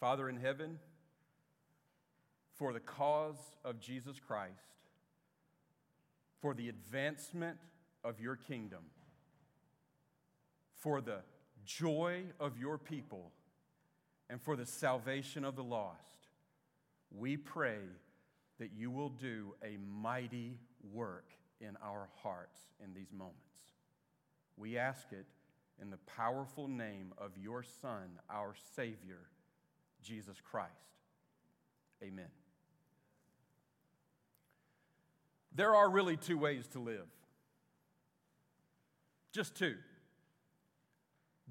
Father in heaven, for the cause of Jesus Christ, for the advancement of your kingdom, for the joy of your people, and for the salvation of the lost, we pray that you will do a mighty work in our hearts in these moments. We ask it in the powerful name of your Son, our Savior, Jesus Christ. Amen. There are really two ways to live. Just two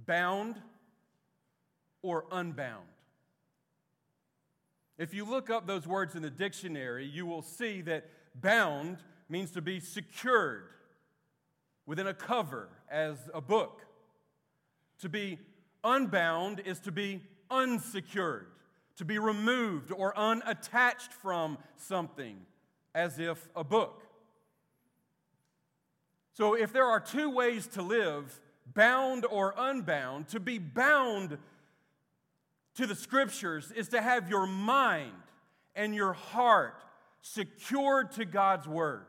bound or unbound. If you look up those words in the dictionary, you will see that bound means to be secured within a cover as a book. To be unbound is to be unsecured, to be removed or unattached from something, as if a book. So, if there are two ways to live, bound or unbound, to be bound to the scriptures is to have your mind and your heart secured to God's word.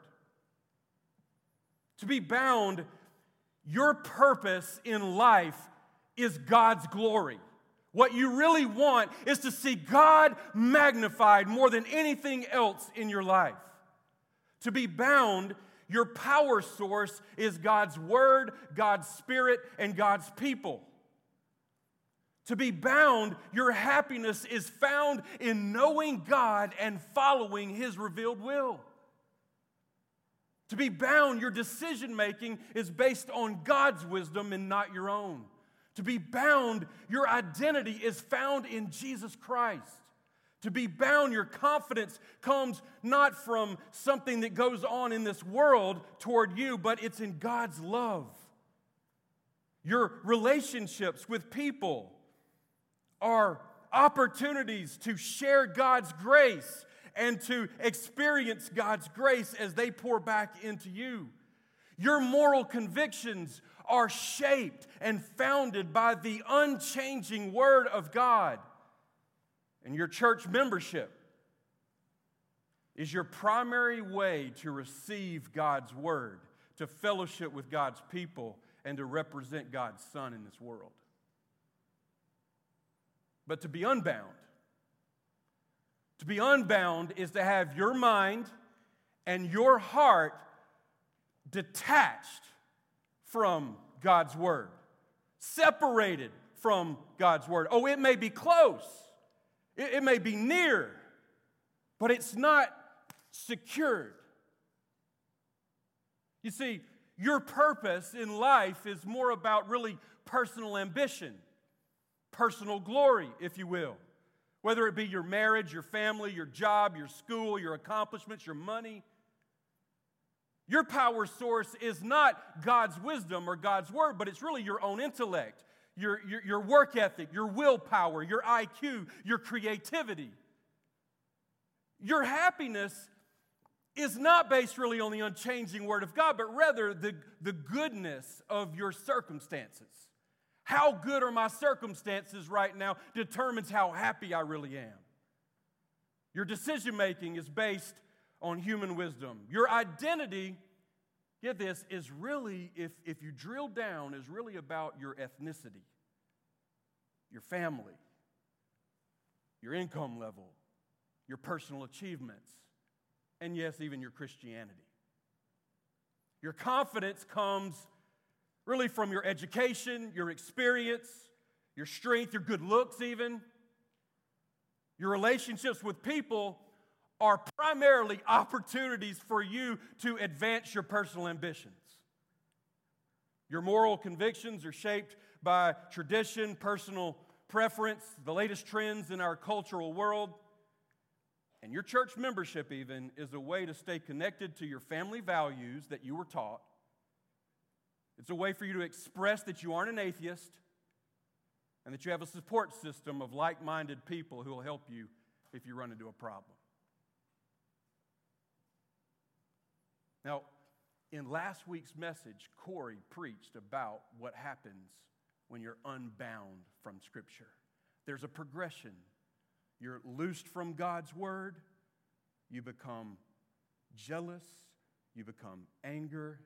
To be bound, your purpose in life is God's glory. What you really want is to see God magnified more than anything else in your life. To be bound, your power source is God's Word, God's Spirit, and God's people. To be bound, your happiness is found in knowing God and following His revealed will. To be bound, your decision making is based on God's wisdom and not your own. To be bound, your identity is found in Jesus Christ. To be bound, your confidence comes not from something that goes on in this world toward you, but it's in God's love. Your relationships with people are opportunities to share God's grace and to experience God's grace as they pour back into you. Your moral convictions are shaped and founded by the unchanging Word of God. And your church membership is your primary way to receive God's Word, to fellowship with God's people, and to represent God's Son in this world. But to be unbound, to be unbound is to have your mind and your heart detached from God's Word, separated from God's Word. Oh, it may be close, it, it may be near, but it's not secured. You see, your purpose in life is more about really personal ambition, personal glory, if you will. Whether it be your marriage, your family, your job, your school, your accomplishments, your money your power source is not God's wisdom or God's word, but it's really your own intellect, your, your, your work ethic, your willpower, your IQ, your creativity. Your happiness is not based really on the unchanging word of God, but rather the, the goodness of your circumstances. How good are my circumstances right now determines how happy I really am. Your decision making is based on human wisdom. Your identity, get this, is really, if, if you drill down, is really about your ethnicity, your family, your income level, your personal achievements, and yes, even your Christianity. Your confidence comes really from your education, your experience, your strength, your good looks, even. Your relationships with people are primarily opportunities for you to advance your personal ambitions. Your moral convictions are shaped by tradition, personal preference, the latest trends in our cultural world. And your church membership, even, is a way to stay connected to your family values that you were taught. It's a way for you to express that you aren't an atheist and that you have a support system of like minded people who will help you if you run into a problem. Now, in last week's message, Corey preached about what happens when you're unbound from Scripture. There's a progression you're loosed from God's word, you become jealous, you become anger,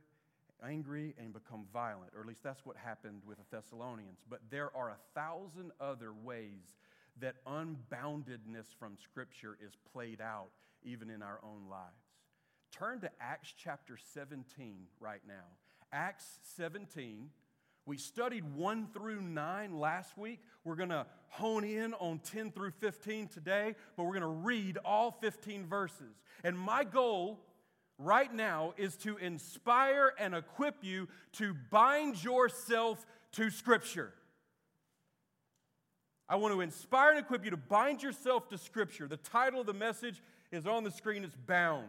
angry, and become violent. Or at least that's what happened with the Thessalonians. But there are a thousand other ways that unboundedness from Scripture is played out even in our own lives. Turn to Acts chapter 17 right now. Acts 17. We studied 1 through 9 last week. We're going to hone in on 10 through 15 today, but we're going to read all 15 verses. And my goal right now is to inspire and equip you to bind yourself to Scripture. I want to inspire and equip you to bind yourself to Scripture. The title of the message is on the screen. It's Bound.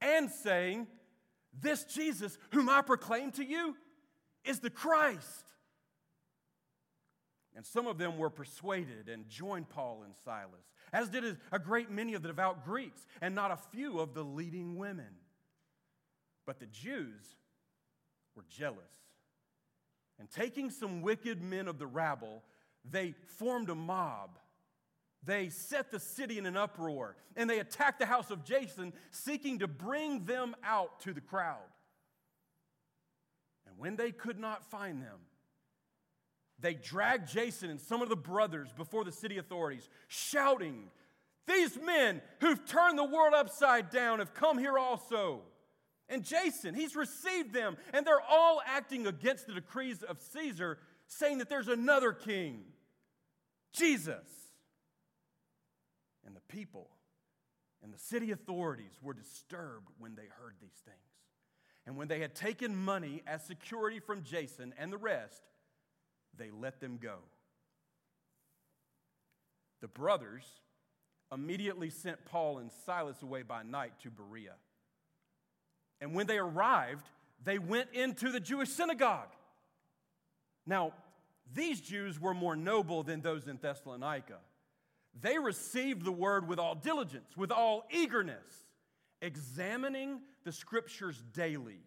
and saying, This Jesus, whom I proclaim to you, is the Christ. And some of them were persuaded and joined Paul and Silas, as did a great many of the devout Greeks, and not a few of the leading women. But the Jews were jealous and taking some wicked men of the rabble, they formed a mob. They set the city in an uproar and they attacked the house of Jason, seeking to bring them out to the crowd. And when they could not find them, they dragged Jason and some of the brothers before the city authorities, shouting, These men who've turned the world upside down have come here also. And Jason, he's received them, and they're all acting against the decrees of Caesar, saying that there's another king, Jesus. And the people and the city authorities were disturbed when they heard these things. And when they had taken money as security from Jason and the rest, they let them go. The brothers immediately sent Paul and Silas away by night to Berea. And when they arrived, they went into the Jewish synagogue. Now, these Jews were more noble than those in Thessalonica. They received the word with all diligence, with all eagerness, examining the scriptures daily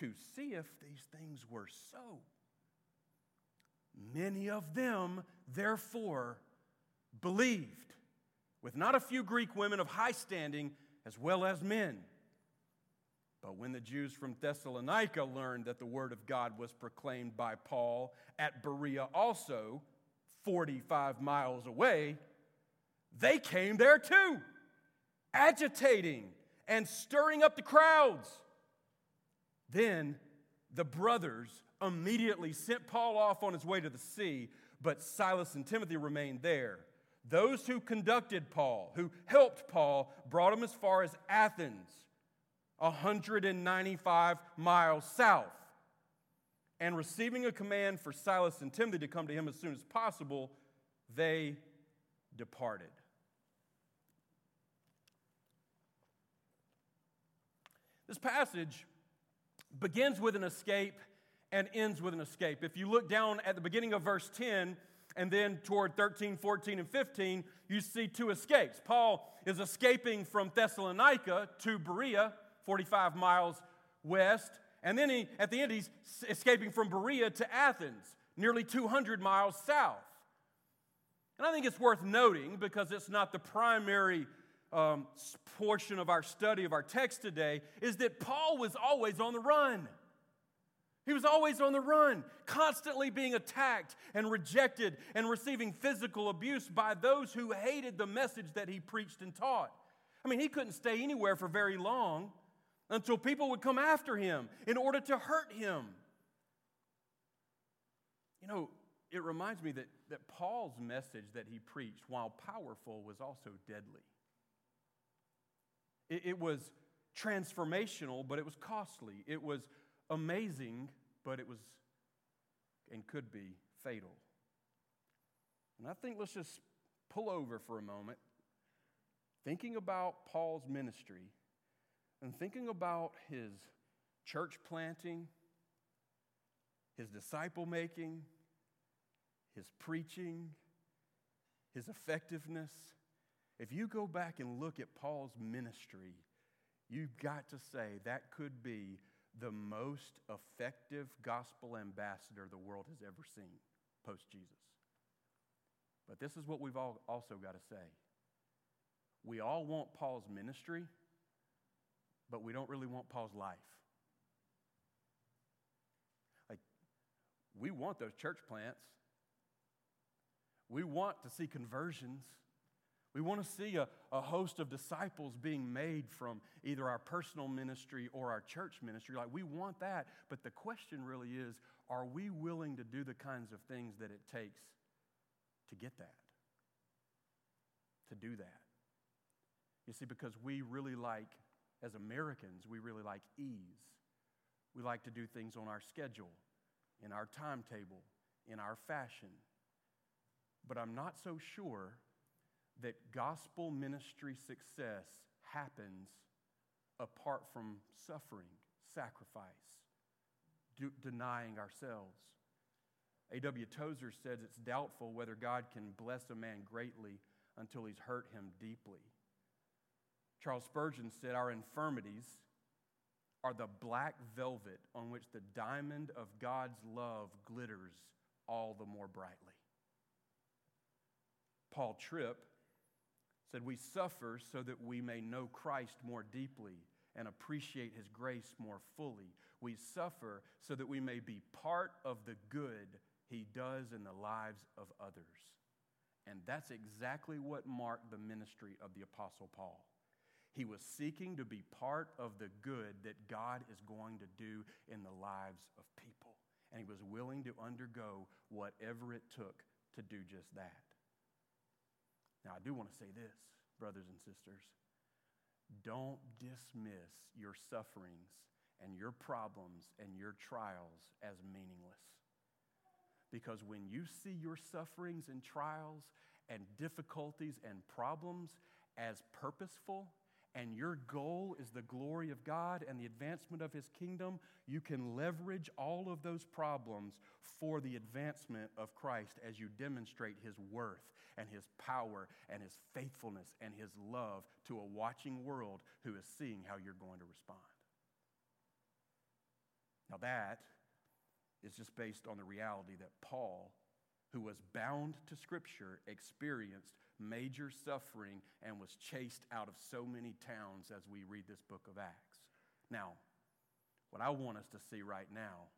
to see if these things were so. Many of them, therefore, believed, with not a few Greek women of high standing as well as men. But when the Jews from Thessalonica learned that the word of God was proclaimed by Paul at Berea also, 45 miles away, they came there too, agitating and stirring up the crowds. Then the brothers immediately sent Paul off on his way to the sea, but Silas and Timothy remained there. Those who conducted Paul, who helped Paul, brought him as far as Athens 195 miles south. And receiving a command for Silas and Timothy to come to him as soon as possible, they departed. This passage begins with an escape and ends with an escape. If you look down at the beginning of verse 10 and then toward 13, 14, and 15, you see two escapes. Paul is escaping from Thessalonica to Berea 45 miles west. And then he, at the end, he's escaping from Berea to Athens, nearly 200 miles south. And I think it's worth noting because it's not the primary um, portion of our study of our text today, is that Paul was always on the run. He was always on the run, constantly being attacked and rejected and receiving physical abuse by those who hated the message that he preached and taught. I mean, he couldn't stay anywhere for very long until people would come after him in order to hurt him. You know, it reminds me that, that Paul's message that he preached, while powerful, was also deadly. It, it was transformational, but it was costly. It was amazing, but it was and could be fatal. And I think let's just pull over for a moment, thinking about Paul's ministry and thinking about his church planting, his disciple making, his preaching, his effectiveness. If you go back and look at Paul's ministry, you've got to say that could be the most effective gospel ambassador the world has ever seen post Jesus. But this is what we've all also got to say. We all want Paul's ministry, but we don't really want Paul's life. Like, we want those church plants. We want to see conversions. We want to see a, a host of disciples being made from either our personal ministry or our church ministry. Like, we want that. But the question really is are we willing to do the kinds of things that it takes to get that? To do that? You see, because we really like, as Americans, we really like ease. We like to do things on our schedule, in our timetable, in our fashion. But I'm not so sure that gospel ministry success happens apart from suffering, sacrifice, de- denying ourselves. A.W. Tozer says it's doubtful whether God can bless a man greatly until he's hurt him deeply. Charles Spurgeon said, Our infirmities are the black velvet on which the diamond of God's love glitters all the more brightly. Paul Tripp said, We suffer so that we may know Christ more deeply and appreciate his grace more fully. We suffer so that we may be part of the good he does in the lives of others. And that's exactly what marked the ministry of the Apostle Paul. He was seeking to be part of the good that God is going to do in the lives of people. And he was willing to undergo whatever it took to do just that. Now, I do want to say this, brothers and sisters. Don't dismiss your sufferings and your problems and your trials as meaningless. Because when you see your sufferings and trials and difficulties and problems as purposeful, and your goal is the glory of God and the advancement of His kingdom, you can leverage all of those problems for the advancement of Christ as you demonstrate His worth and His power and His faithfulness and His love to a watching world who is seeing how you're going to respond. Now, that is just based on the reality that Paul, who was bound to Scripture, experienced major suffering and was chased out of so many towns as we read this book of Acts. Now, what I want us to see right now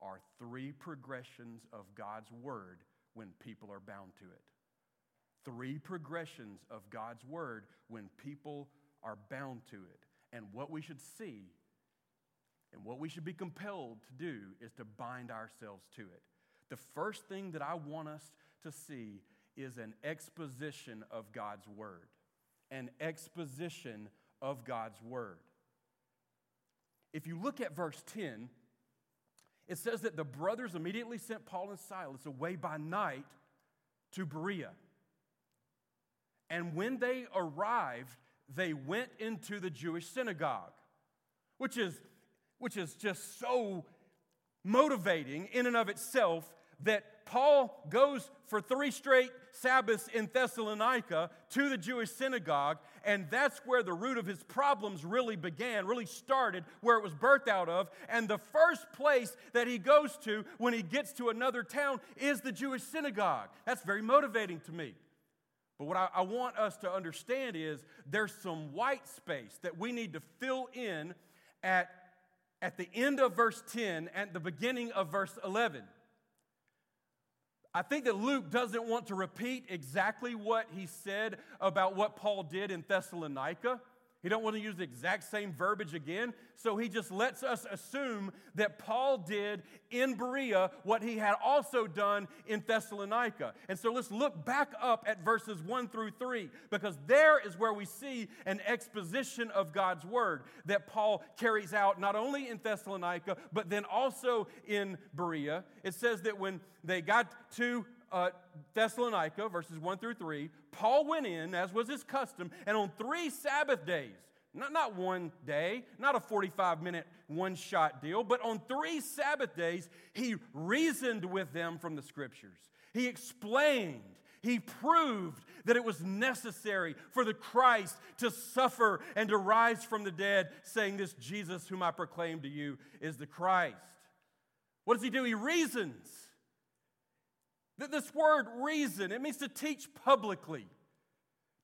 are three progressions of God's word when people are bound to it. Three progressions of God's word when people are bound to it. And what we should see and what we should be compelled to do is to bind ourselves to it. The first thing that I want us to see is an exposition of God's word. An exposition of God's word. If you look at verse 10, it says that the brothers immediately sent Paul and Silas away by night to Berea. And when they arrived, they went into the Jewish synagogue, which is which is just so motivating in and of itself that Paul goes for three straight Sabbaths in Thessalonica to the Jewish synagogue, and that's where the root of his problems really began, really started, where it was birthed out of. And the first place that he goes to when he gets to another town is the Jewish synagogue. That's very motivating to me. But what I, I want us to understand is there's some white space that we need to fill in at at the end of verse 10 and the beginning of verse 11. I think that Luke doesn't want to repeat exactly what he said about what Paul did in Thessalonica. He don't want to use the exact same verbiage again, so he just lets us assume that Paul did in Berea what he had also done in Thessalonica. And so let's look back up at verses 1 through 3 because there is where we see an exposition of God's word that Paul carries out not only in Thessalonica but then also in Berea. It says that when they got to uh, Thessalonica, verses 1 through 3, Paul went in, as was his custom, and on three Sabbath days, not, not one day, not a 45 minute one shot deal, but on three Sabbath days, he reasoned with them from the scriptures. He explained, he proved that it was necessary for the Christ to suffer and to rise from the dead, saying, This Jesus whom I proclaim to you is the Christ. What does he do? He reasons. This word reason, it means to teach publicly,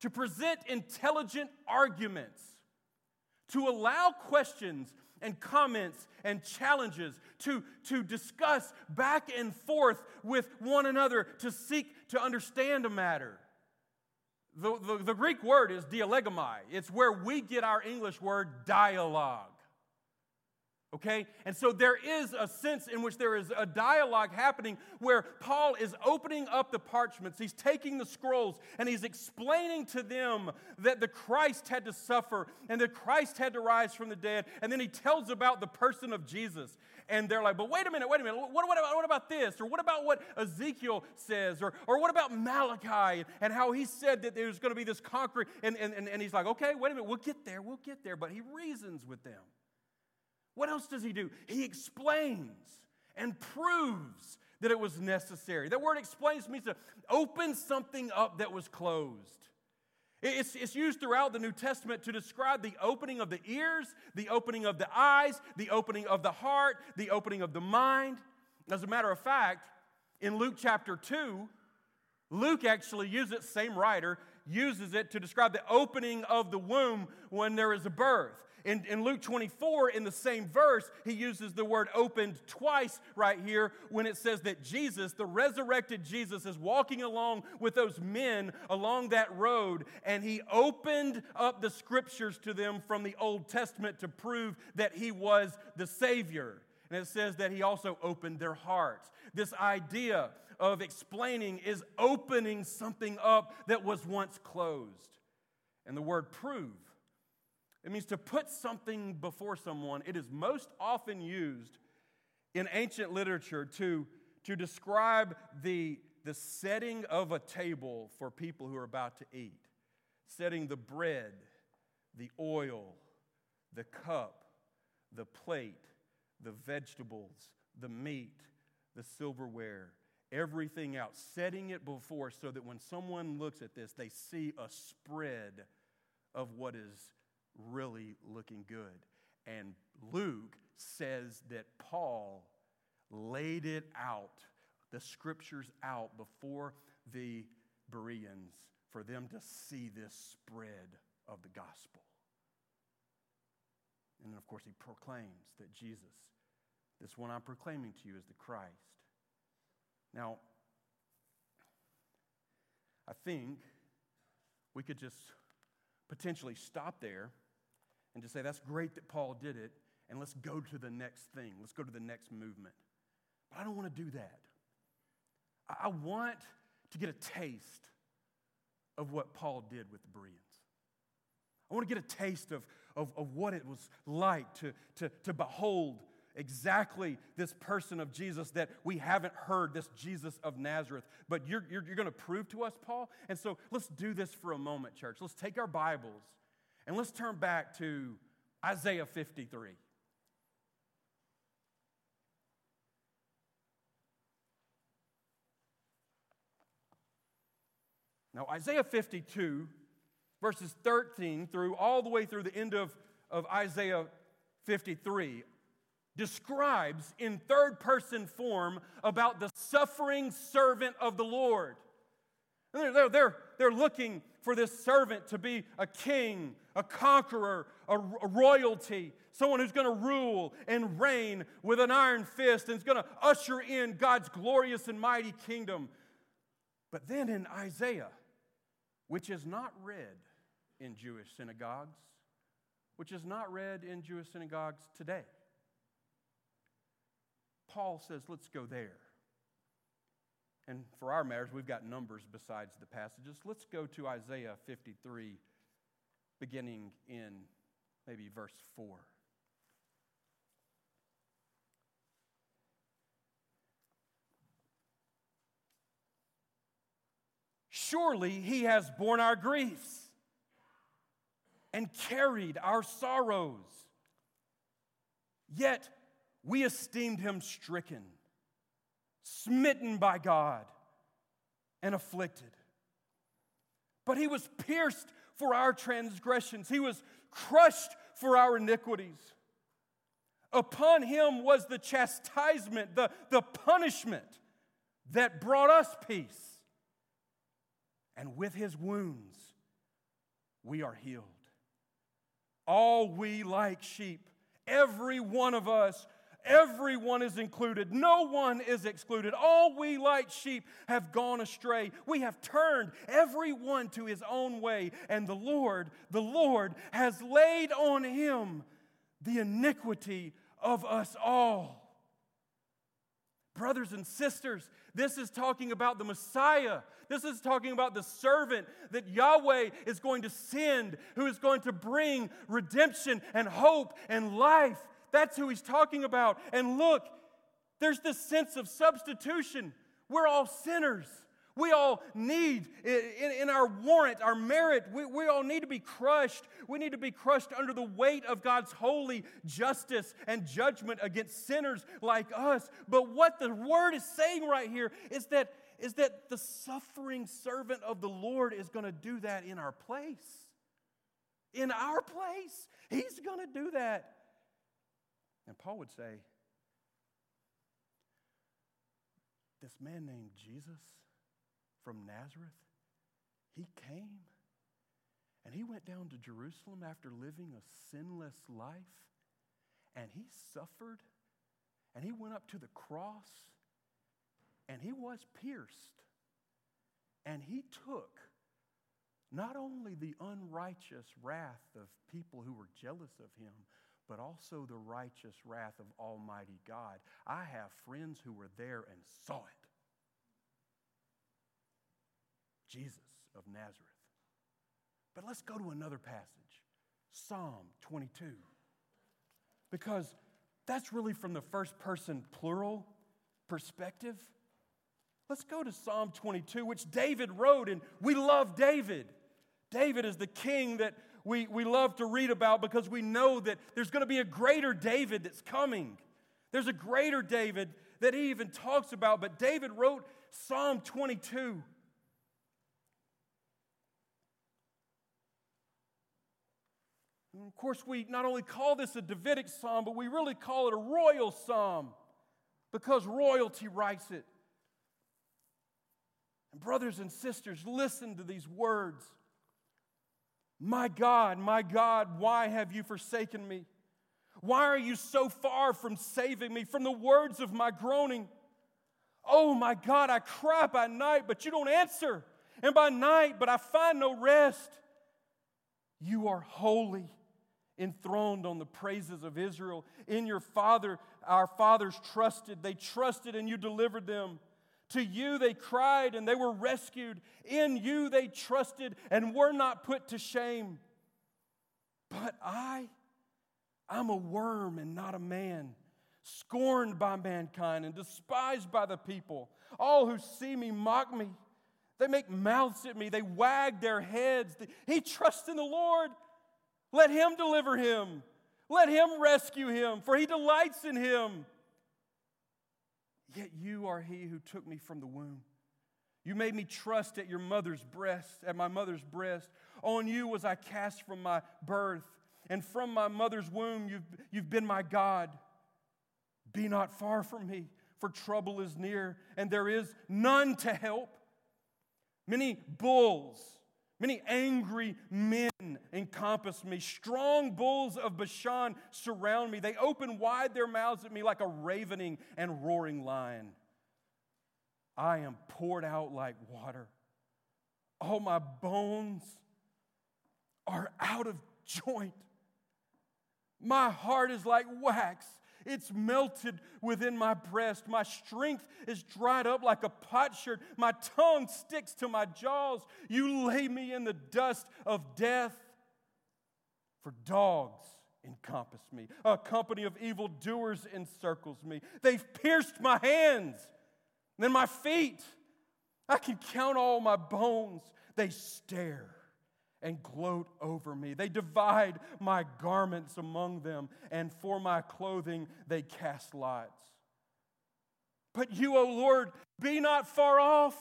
to present intelligent arguments, to allow questions and comments and challenges, to, to discuss back and forth with one another, to seek to understand a matter. The, the, the Greek word is dialegomai. It's where we get our English word dialogue. Okay? And so there is a sense in which there is a dialogue happening where Paul is opening up the parchments, he's taking the scrolls, and he's explaining to them that the Christ had to suffer and that Christ had to rise from the dead. And then he tells about the person of Jesus. And they're like, but wait a minute, wait a minute, what, what, what about this? Or what about what Ezekiel says? Or, or what about Malachi and how he said that there's going to be this conquering? And, and, and, and he's like, okay, wait a minute, we'll get there, we'll get there. But he reasons with them. What else does he do? He explains and proves that it was necessary. That word explains means to open something up that was closed. It's, it's used throughout the New Testament to describe the opening of the ears, the opening of the eyes, the opening of the heart, the opening of the mind. As a matter of fact, in Luke chapter 2, Luke actually uses it, same writer, uses it to describe the opening of the womb when there is a birth. In, in Luke 24, in the same verse, he uses the word opened twice right here when it says that Jesus, the resurrected Jesus, is walking along with those men along that road, and he opened up the scriptures to them from the Old Testament to prove that he was the Savior. And it says that he also opened their hearts. This idea of explaining is opening something up that was once closed. And the word prove it means to put something before someone. It is most often used in ancient literature to, to describe the, the setting of a table for people who are about to eat. Setting the bread, the oil, the cup, the plate, the vegetables, the meat, the silverware, everything out. Setting it before so that when someone looks at this, they see a spread of what is really looking good. And Luke says that Paul laid it out, the scriptures out before the Bereans for them to see this spread of the gospel. And then, of course, he proclaims that Jesus, this one I'm proclaiming to you, is the Christ. Now, I think we could just potentially stop there and to say, that's great that Paul did it, and let's go to the next thing. Let's go to the next movement. But I don't want to do that. I want to get a taste of what Paul did with the Bereans. I want to get a taste of, of, of what it was like to, to, to behold exactly this person of Jesus that we haven't heard, this Jesus of Nazareth. But you're, you're, you're going to prove to us, Paul? And so let's do this for a moment, church. Let's take our Bibles and let's turn back to Isaiah 53. Now, Isaiah 52, verses 13 through all the way through the end of, of Isaiah 53, describes in third person form about the suffering servant of the Lord. They're, they're, they're, they're looking for this servant to be a king, a conqueror, a, a royalty, someone who's going to rule and reign with an iron fist and is going to usher in God's glorious and mighty kingdom. But then in Isaiah, which is not read in Jewish synagogues, which is not read in Jewish synagogues today, Paul says, let's go there. And for our matters, we've got numbers besides the passages. Let's go to Isaiah 53, beginning in maybe verse 4. Surely he has borne our griefs and carried our sorrows. Yet we esteemed him stricken, smitten by God, and afflicted. But he was pierced for our transgressions, he was crushed for our iniquities. Upon him was the chastisement, the, the punishment that brought us peace and with his wounds we are healed. All we like sheep, every one of us, everyone is included. No one is excluded. All we like sheep have gone astray. We have turned everyone to his own way, and the Lord, the Lord, has laid on him the iniquity of us all. Brothers and sisters, this is talking about the Messiah. This is talking about the servant that Yahweh is going to send, who is going to bring redemption and hope and life. That's who he's talking about. And look, there's this sense of substitution. We're all sinners. We all need, in, in, our warrant, our merit, we, we all need to be crushed. We need to be crushed under the weight of God's holy justice and judgment against sinners like us. But what the word is saying right here is that, is that the suffering servant of the Lord is going to do that in our place. In our place. He's going to do that. And Paul would say, This man named Jesus from Nazareth, he came and he went down to Jerusalem after living a sinless life and he suffered and he went up to the cross and he was pierced and he took not only the unrighteous wrath of people who were jealous of him, but also the righteous wrath of Almighty God. I have friends who were there and saw it. Jesus of Nazareth. But let's go to another passage Psalm 22. Because that's really from the first person plural perspective. Let's go to Psalm 22, which David wrote, and we love David. David is the king that we, we love to read about because we know that there's going to be a greater David that's coming. There's a greater David that he even talks about, but David wrote Psalm 22. And of course, we not only call this a Davidic psalm, but we really call it a royal psalm because royalty writes it. And, brothers and sisters, listen to these words My God, my God, why have you forsaken me? Why are you so far from saving me from the words of my groaning? Oh my God, I cry by night, but you don't answer, and by night, but I find no rest. You are holy enthroned on the praises of Israel. In your father, our fathers trusted. They trusted and you delivered them. To you they cried and they were rescued. In you they trusted and were not put to shame. But I, I'm a worm and not a man, scorned by mankind and despised by the people. All who see me mock me. They make mouths at me. They wag their heads. He trusts in the Lord. Let him deliver him. Let him rescue him, for he delights in him. Yet you are he who took me from the womb. You made me trust at your mother's breast, at my mother's breast. On you was I cast from my birth, and from my mother's womb you've, you've been my God. Be not far from me, for trouble is near, and there is none to help. Many bulls Many angry men encompass me. Strong bulls of Bashan surround me. They open wide their mouths at me like a ravening and roaring lion. I am poured out like water. All my bones are out of joint. My heart is like wax it's melted within my breast. My strength is dried up like a potsherd. My tongue sticks to my jaws. You lay me in the dust of death. For dogs encompass me, a company of evildoers encircles me. They've pierced my hands, then my feet. I can count all my bones. They stare and gloat over me. They divide my garments among them, and for my clothing they cast lots. But you, O Lord, be not far off.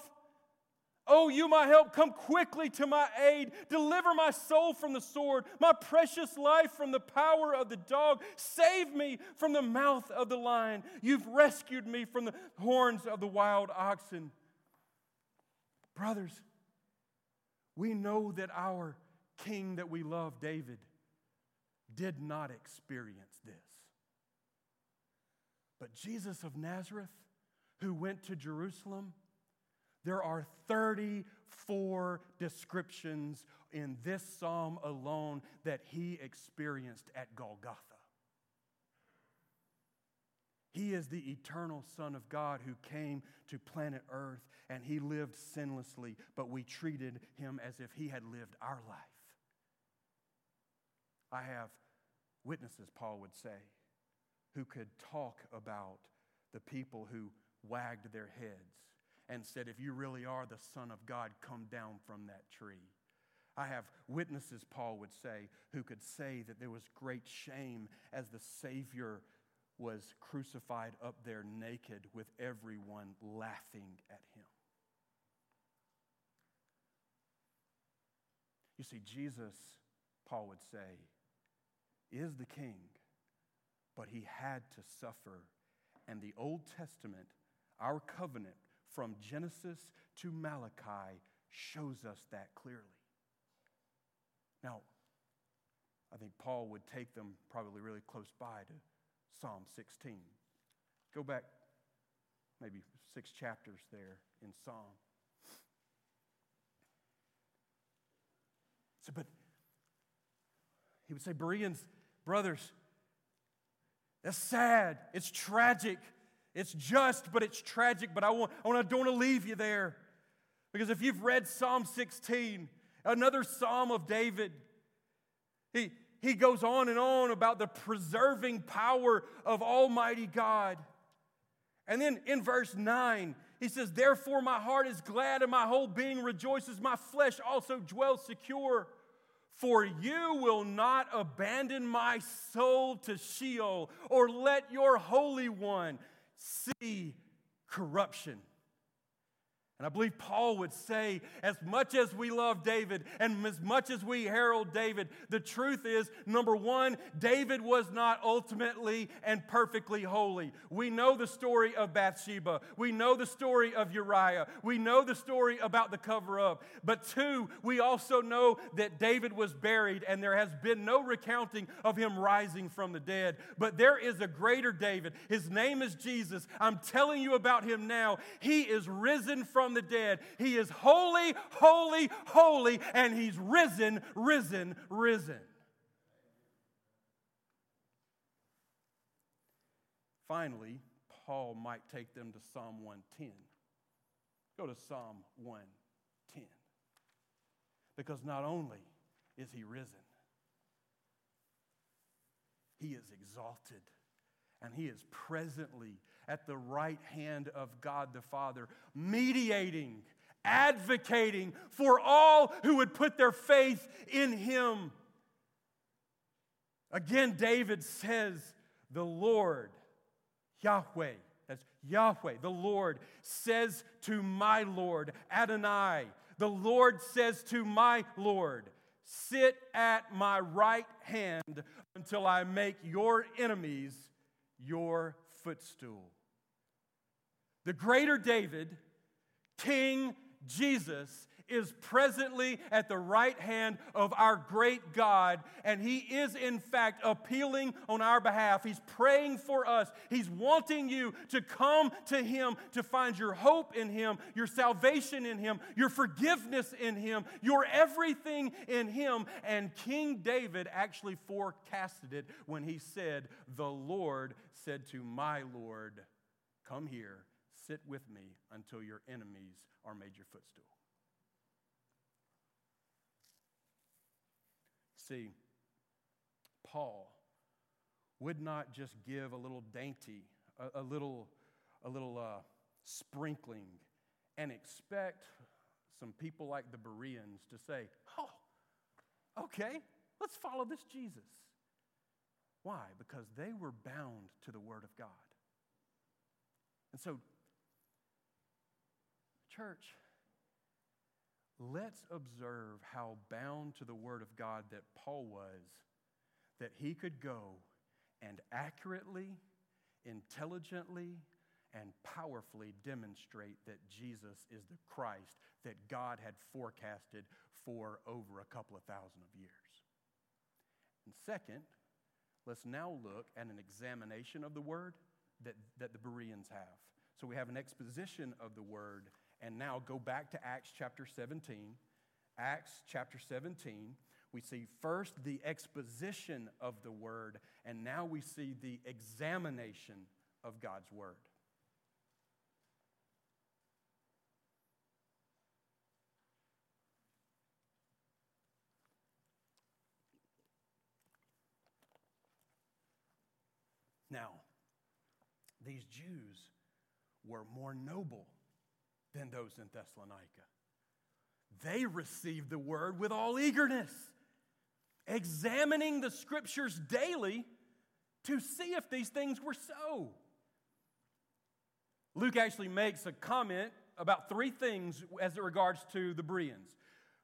Oh, you, my help, come quickly to my aid. Deliver my soul from the sword, my precious life from the power of the dog. Save me from the mouth of the lion. You've rescued me from the horns of the wild oxen. Brothers, we know that our king that we love, David, did not experience this. But Jesus of Nazareth, who went to Jerusalem, there are 34 descriptions in this psalm alone that he experienced at Golgotha. He is the eternal Son of God who came to planet Earth and he lived sinlessly, but we treated him as if he had lived our life. I have witnesses, Paul would say, who could talk about the people who wagged their heads and said, If you really are the Son of God, come down from that tree. I have witnesses, Paul would say, who could say that there was great shame as the Savior was crucified up there naked with everyone laughing at him. You see, Jesus, Paul would say, is the king, but he had to suffer. And the Old Testament, our covenant from Genesis to Malachi, shows us that clearly. Now, I think Paul would take them probably really close by to Psalm 16. Go back maybe six chapters there in Psalm. So, but he would say, Bereans, brothers, that's sad. It's tragic. It's just, but it's tragic. But I, want, I, don't want to leave you there. Because if you've read Psalm 16, another Psalm of David, he, he goes on and on about the preserving power of Almighty God. And then in verse 9, he says, Therefore my heart is glad and my whole being rejoices. My flesh also dwells secure. For you will not abandon my soul to Sheol or let your Holy One see corruption. And I believe Paul would say, as much as we love David and as much as we herald David, the truth is number one, David was not ultimately and perfectly holy. We know the story of Bathsheba, we know the story of Uriah, we know the story about the cover up. But two, we also know that David was buried and there has been no recounting of him rising from the dead. But there is a greater David. His name is Jesus. I'm telling you about him now. He is risen from the dead. He is holy, holy, holy, and he's risen, risen, risen. Finally, Paul might take them to Psalm 110. Go to Psalm 110. Because not only is he risen, he is exalted and he is presently at the right hand of God the Father, mediating, advocating for all who would put their faith in him. Again, David says, The Lord, Yahweh, that's Yahweh, the Lord says to my Lord, Adonai, the Lord says to my Lord, Sit at my right hand until I make your enemies your footstool. The greater David, King Jesus, is presently at the right hand of our great God, and He is, in fact, appealing on our behalf. He's praying for us. He's wanting you to come to Him to find your hope in Him, your salvation in Him, your forgiveness in Him, your everything in Him. And King David actually forecasted it when he said, The Lord said to my Lord, Come here, sit with me until your enemies are made your footstool. See, Paul would not just give a little dainty, a, a little, a little uh, sprinkling and expect some people like the Bereans to say, Oh, okay, let's follow this Jesus. Why? Because they were bound to the Word of God. And so, church, let's observe how bound to the Word of God that Paul was, that he could go and accurately, intelligently, and powerfully demonstrate that Jesus is the Christ that God had forecasted for over a couple of thousand of years. And second, let's now look at an examination of the word that, that the Bereans have. So we have an exposition of the word, and now go back to Acts chapter 17. Acts chapter 17, we see first the exposition of the word, and now we see the examination of God's word. Now, these Jews were more noble than those in Thessalonica. They received the word with all eagerness, examining the scriptures daily to see if these things were so. Luke actually makes a comment about three things as it regards to the Bereans.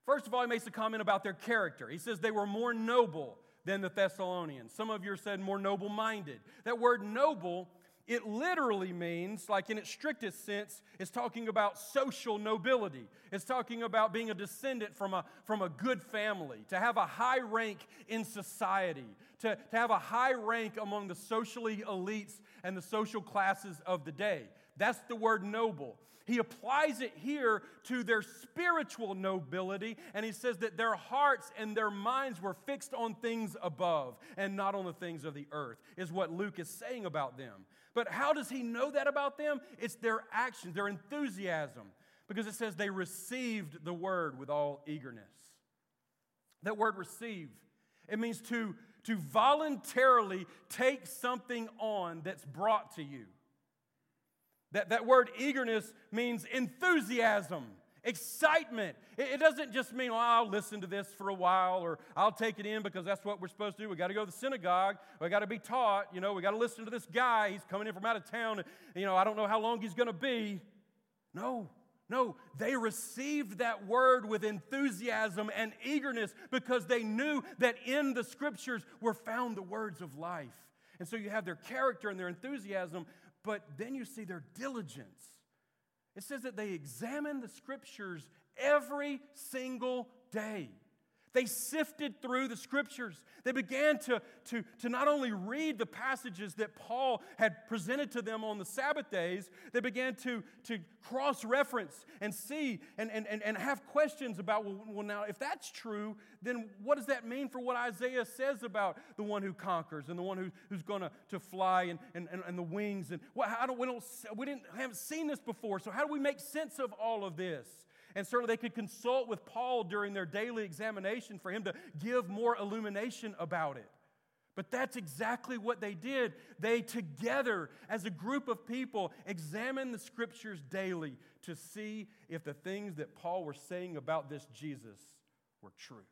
First of all, he makes a comment about their character. He says they were more noble than the Thessalonians. Some of you said more noble minded. That word noble, it literally means, like in its strictest sense, is talking about social nobility. It's talking about being a descendant from a, from a good family, to have a high rank in society, to, to have a high rank among the socially elites and the social classes of the day. That's the word noble. He applies it here to their spiritual nobility, and he says that their hearts and their minds were fixed on things above and not on the things of the earth, is what Luke is saying about them. But how does he know that about them? It's their actions, their enthusiasm, because it says they received the word with all eagerness. That word receive, it means to, to voluntarily take something on that's brought to you. That, that word eagerness means enthusiasm, excitement. It, it doesn't just mean, I'll listen to this for a while or I'll take it in because that's what we're supposed to do. We got to go to the synagogue. We got to be taught. You know, we got to listen to this guy. He's coming in from out of town. And, You know, I don't know how long he's going to be. No, no, they received that word with enthusiasm and eagerness because they knew that in the scriptures were found the words of life. And so you have their character and their enthusiasm, but then you see their diligence. It says that they examine the scriptures every single day. They sifted through the scriptures. They began to, to, to not only read the passages that Paul had presented to them on the Sabbath days, they began to, to cross reference and see and, and, and, and have questions about, well, well, now, if that's true, then what does that mean for what Isaiah says about the one who conquers and the one who, who's going to, fly and, and, and, and the wings? And well, how do, we, don't, we didn't, haven't seen this before, so how do we make sense of all of this? And certainly they could consult with Paul during their daily examination for him to give more illumination about it. But that's exactly what they did. They together, as a group of people, examined the scriptures daily to see if the things that Paul was saying about this Jesus were true.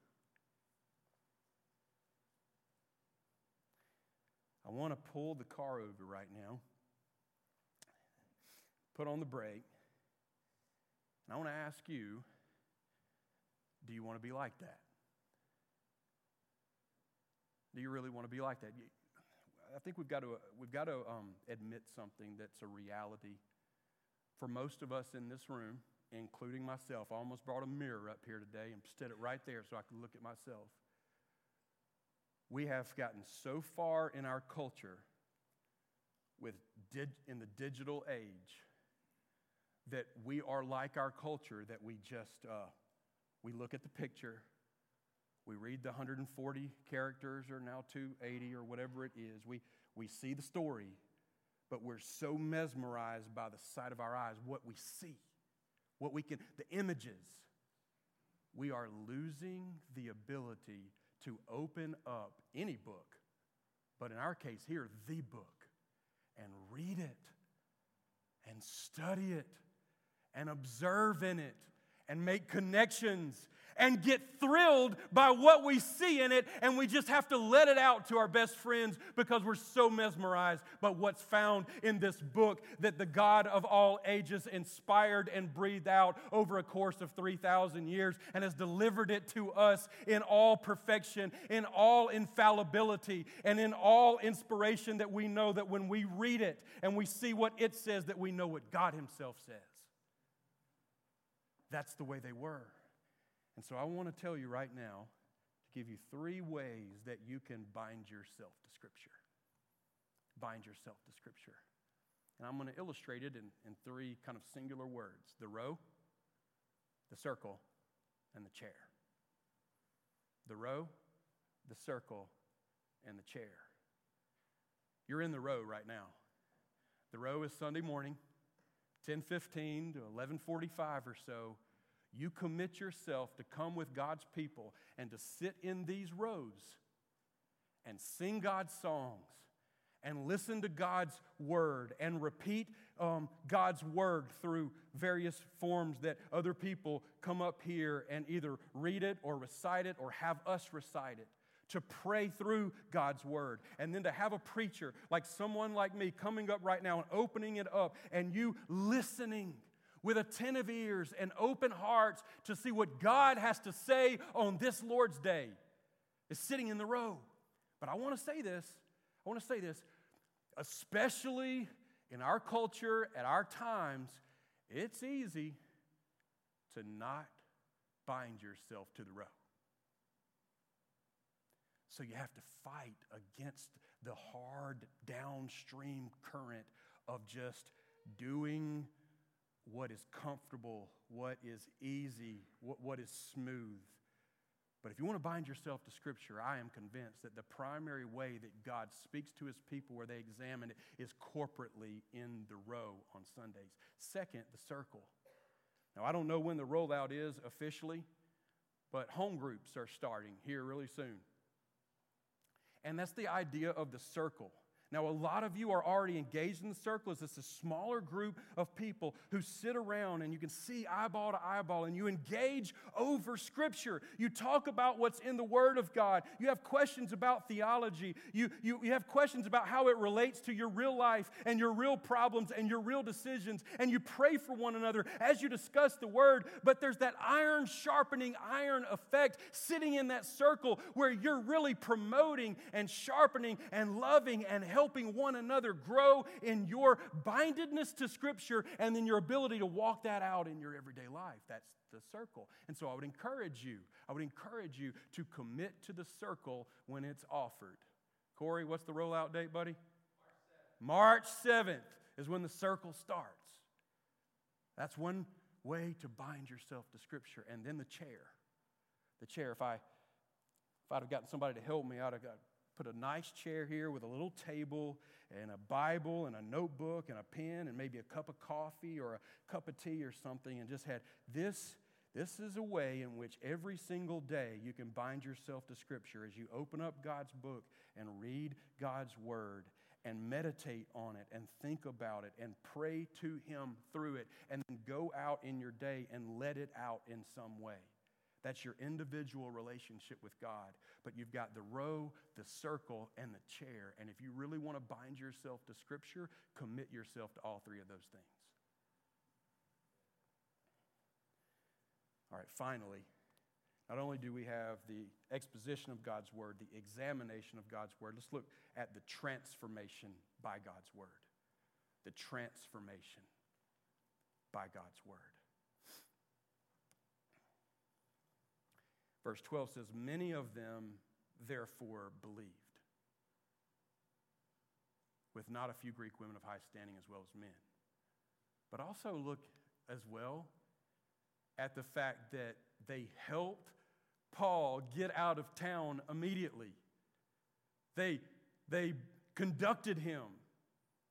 I want to pull the car over right now, put on the brake, and I want to ask you do you want to be like that? Do you really want to be like that? I think we've got to, we've got to um, admit something that's a reality. For most of us in this room, including myself, I almost brought a mirror up here today and stood it right there so I could look at myself. We have gotten so far in our culture with dig, in the digital age that we are like our culture, that we just, uh, we look at the picture, we read the 140 characters or now 280 or whatever it is, we, we see the story, but we're so mesmerized by the sight of our eyes, what we see, what we can, the images. We are losing the ability to open up any book, but in our case here, the book, and read it and study it and observe in it and make connections and get thrilled by what we see in it, and we just have to let it out to our best friends because we're so mesmerized by what's found in this book that the God of all ages inspired and breathed out over a course of 3,000 years and has delivered it to us in all perfection, in all infallibility, and in all inspiration that we know that when we read it and we see what it says, that we know what God Himself says. That's the way they were. And so I want to tell you right now to give you three ways that you can bind yourself to Scripture. Bind yourself to Scripture. And I'm going to illustrate it in, in three kind of singular words the row, the circle, and the chair. The row, the circle, and the chair. You're in the row right now. The row is Sunday morning, 10:15 to 11:45 or so you commit yourself to come with God's people and to sit in these rows and sing God's songs and listen to God's word and repeat um, God's word through various forms that other people come up here and either read it or recite it or have us recite it. To pray through God's word, and then to have a preacher like someone like me coming up right now and opening it up, and you listening with attentive ears and open hearts to see what God has to say on this Lord's day is sitting in the row. But I want to say this I want to say this, especially in our culture at our times, it's easy to not bind yourself to the row. So you have to fight against the hard downstream current of just doing what is comfortable, what is easy, what, what is smooth. But if you want to bind yourself to Scripture, I am convinced that the primary way that God speaks to His people where they examine it is corporately in the row on Sundays. Second, the circle. Now, I don't know when the rollout is officially, but home groups are starting here really soon. And that's the idea of the circle. Now, a lot of you are already engaged in the circle. It's a smaller group of people who sit around and you can see eyeball to eyeball and you engage over Scripture. You talk about what's in the Word of God. You have questions about theology. You, you, you have questions about how it relates to your real life and your real problems and your real decisions. And you pray for one another as you discuss the Word. But there's that iron sharpening iron effect sitting in that circle where you're really promoting and sharpening and loving and helping helping one another grow in your bindedness to Scripture and then your ability to walk that out in your everyday life. That's the circle. And so I would encourage you, I would encourage you to commit to the circle when it's offered. Corey, what's the rollout date, buddy? March 7th, March 7th is when the circle starts. That's one way to bind yourself to Scripture. And then the chair. The chair, if I if I'd have gotten somebody to help me, I'd have got put a nice chair here with a little table and a Bible and a notebook and a pen and maybe a cup of coffee or a cup of tea or something and just had this. This is a way in which every single day you can bind yourself to Scripture as you open up God's book and read God's Word and meditate on it and think about it and pray to Him through it and then go out in your day and let it out in some way. That's your individual relationship with God. But you've got the row, the circle, and the chair. And if you really want to bind yourself to Scripture, commit yourself to all three of those things. All right, finally, not only do we have the exposition of God's Word, the examination of God's Word, let's look at the transformation by God's Word. The transformation by God's Word. Verse 12 says, Many of them therefore believed, with not a few Greek women of high standing as well as men. But also look as well at the fact that they helped Paul get out of town immediately. They, they conducted him.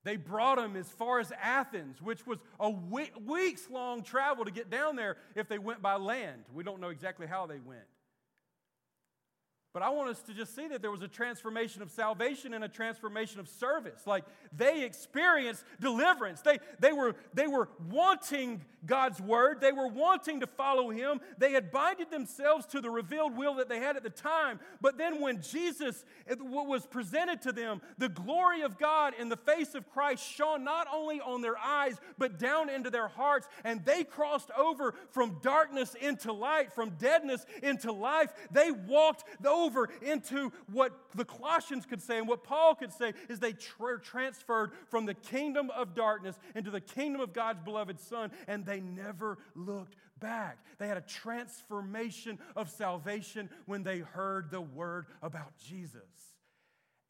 They brought him as far as Athens, which was a weeks long travel to get down there if they went by land. We don't know exactly how they went. But I want us to just see that there was a transformation of salvation and a transformation of service. Like they experienced deliverance. They, they, were, they were wanting God's word, they were wanting to follow Him. They had binded themselves to the revealed will that they had at the time. But then when Jesus was presented to them, the glory of God in the face of Christ shone not only on their eyes, but down into their hearts. And they crossed over from darkness into light, from deadness into life. They walked over over into what the Colossians could say and what Paul could say is they tra- transferred from the kingdom of darkness into the kingdom of God's beloved Son, and they never looked back. They had a transformation of salvation when they heard the word about Jesus.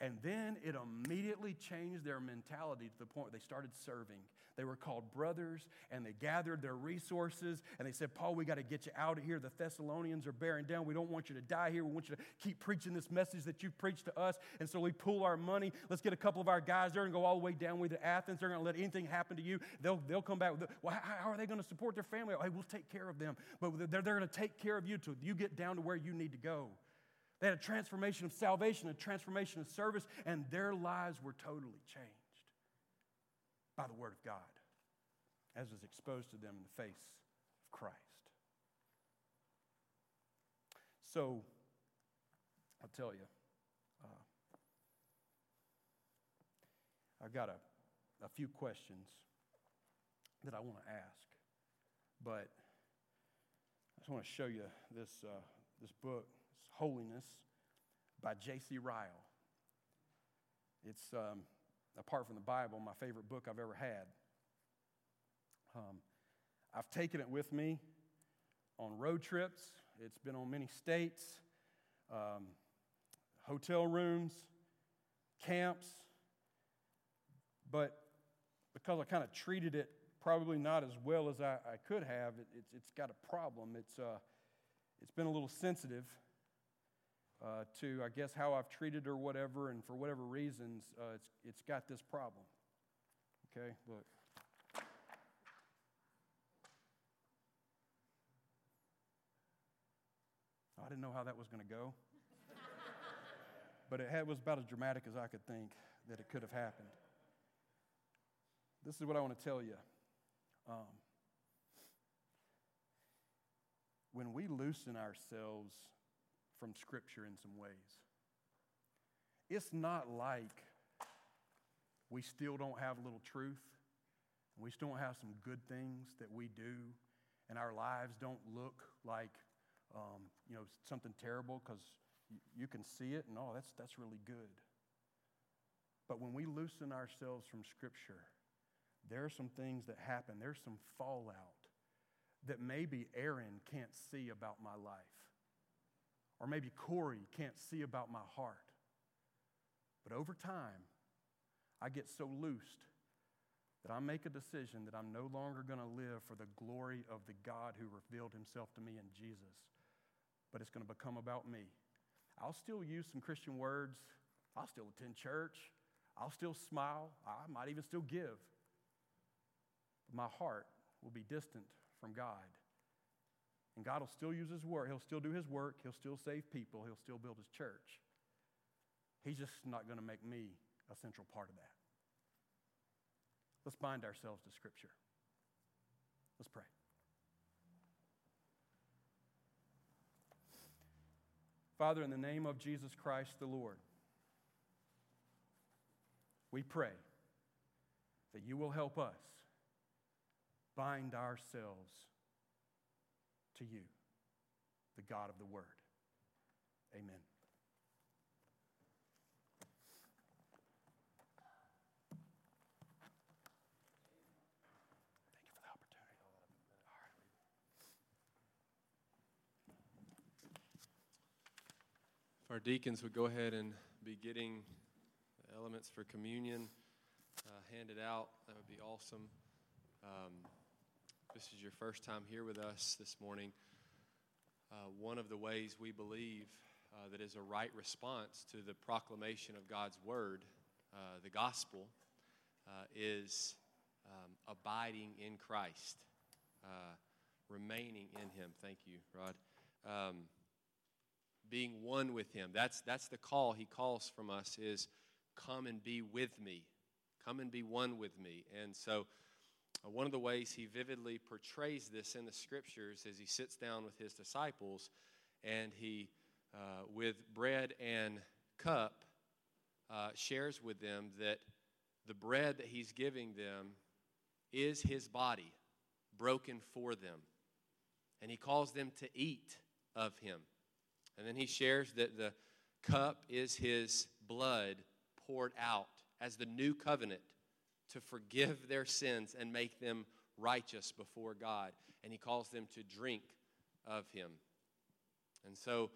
And then it immediately changed their mentality to the point where they started serving. They were called brothers and they gathered their resources and they said, Paul, we got to get you out of here. The Thessalonians are bearing down. We don't want you to die here. We want you to keep preaching this message that you've preached to us. And so we pool our money. Let's get a couple of our guys. Going to go all the way down with to Athens. They're going to let anything happen to you. They'll, they'll come back. Well, how are they going to support their family? Oh, hey, we'll take care of them. But they're, they're going to take care of you till you get down to where you need to go. They had a transformation of salvation, a transformation of service, and their lives were totally changed by the Word of God as was exposed to them in the face of Christ. So, I'll tell you, uh, I've got a, a few questions that I want to ask, but I just want to show you this, uh, this book, Holiness by J.C. Ryle. It's, um, apart from the Bible, my favorite book I've ever had. Um, I've taken it with me on road trips, it's been on many states, um, hotel rooms, camps, but because I kind of treated it probably not as well as I, I could have, it, it's, it's got a problem. It's, uh, it's been a little sensitive uh, to, I guess, how I've treated her, whatever, and for whatever reasons, uh, it's, it's got this problem. Okay, look. I didn't know how that was going to go. but it had, was about as dramatic as I could think that it could have happened. This is what I want to tell you. Um, when we loosen ourselves from Scripture in some ways, it's not like we still don't have a little truth, we still don't have some good things that we do, and our lives don't look like um, you know, something terrible because you can see it and, oh, that's, that's really good. But when we loosen ourselves from Scripture, there are some things that happen. There's some fallout that maybe Aaron can't see about my life, or maybe Corey can't see about my heart. But over time, I get so loosed that I make a decision that I'm no longer going to live for the glory of the God who revealed himself to me in Jesus but it's going to become about me. I'll still use some Christian words. I'll still attend church. I'll still smile. I might even still give. But my heart will be distant from God. And God will still use His word. He'll still do His work. He'll still save people. He'll still build His church. He's just not going to make me a central part of that. Let's bind ourselves to Scripture. Let's pray. Father, in the name of Jesus Christ the Lord, we pray that you will help us bind ourselves to you, the God of the Word. Amen. If our deacons would go ahead and be getting the elements for communion uh, handed out, that would be awesome. Um, this is your first time here with us this morning. Uh, one of the ways we believe uh, that is a right response to the proclamation of God's word, uh, the gospel, uh, is um, abiding in Christ, uh, remaining in Him. Thank you, Rod. Um, being one with him. That's, that's the call he calls from us is come and be with me. Come and be one with me. And so one of the ways he vividly portrays this in the scriptures is he sits down with his disciples and he, uh, with bread and cup, uh, shares with them that the bread that he's giving them is his body broken for them. And he calls them to eat of him. And then he shares that the cup is his blood poured out as the new covenant to forgive their sins and make them righteous before God. And he calls them to drink of him. And so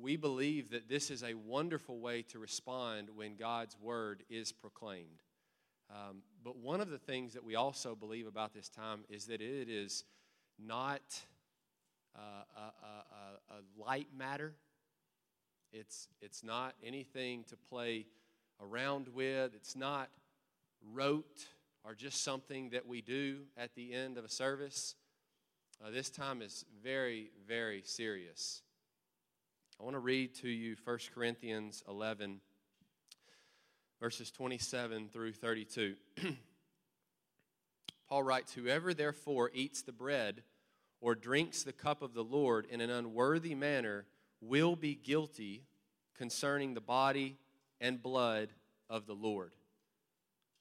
we believe that this is a wonderful way to respond when God's word is proclaimed. Um, but one of the things that we also believe about this time is that it is not uh, a, a, a, light matter. It's, it's not anything to play around with. It's not rote or just something that we do at the end of a service. Uh, this time is very, very serious. I want to read to you 1 Corinthians 11, verses 27 through 32. Paul writes, Whoever therefore eats the bread or drinks the cup of the Lord in an unworthy manner will be guilty concerning the body and blood of the Lord.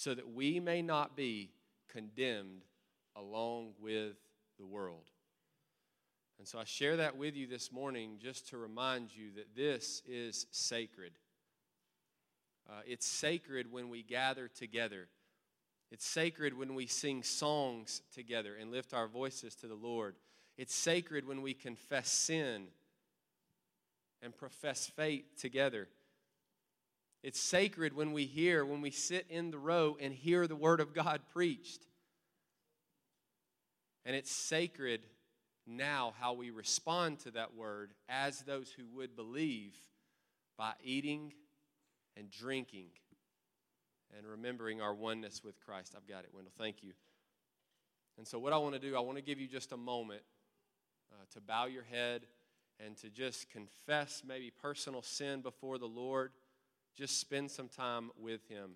so that we may not be condemned along with the world. And so I share that with you this morning just to remind you that this is sacred. Uh, it's sacred when we gather together. It's sacred when we sing songs together and lift our voices to the Lord. It's sacred when we confess sin and profess faith together. It's sacred when we hear, when we sit in the row and hear the Word of God preached. And it's sacred now how we respond to that Word as those who would believe by eating and drinking and remembering our oneness with Christ. I've got it, Wendell. Thank you. And so, what I want to do, I want to give you just a moment uh, to bow your head and to just confess maybe personal sin before the Lord. Just spend some time with Him.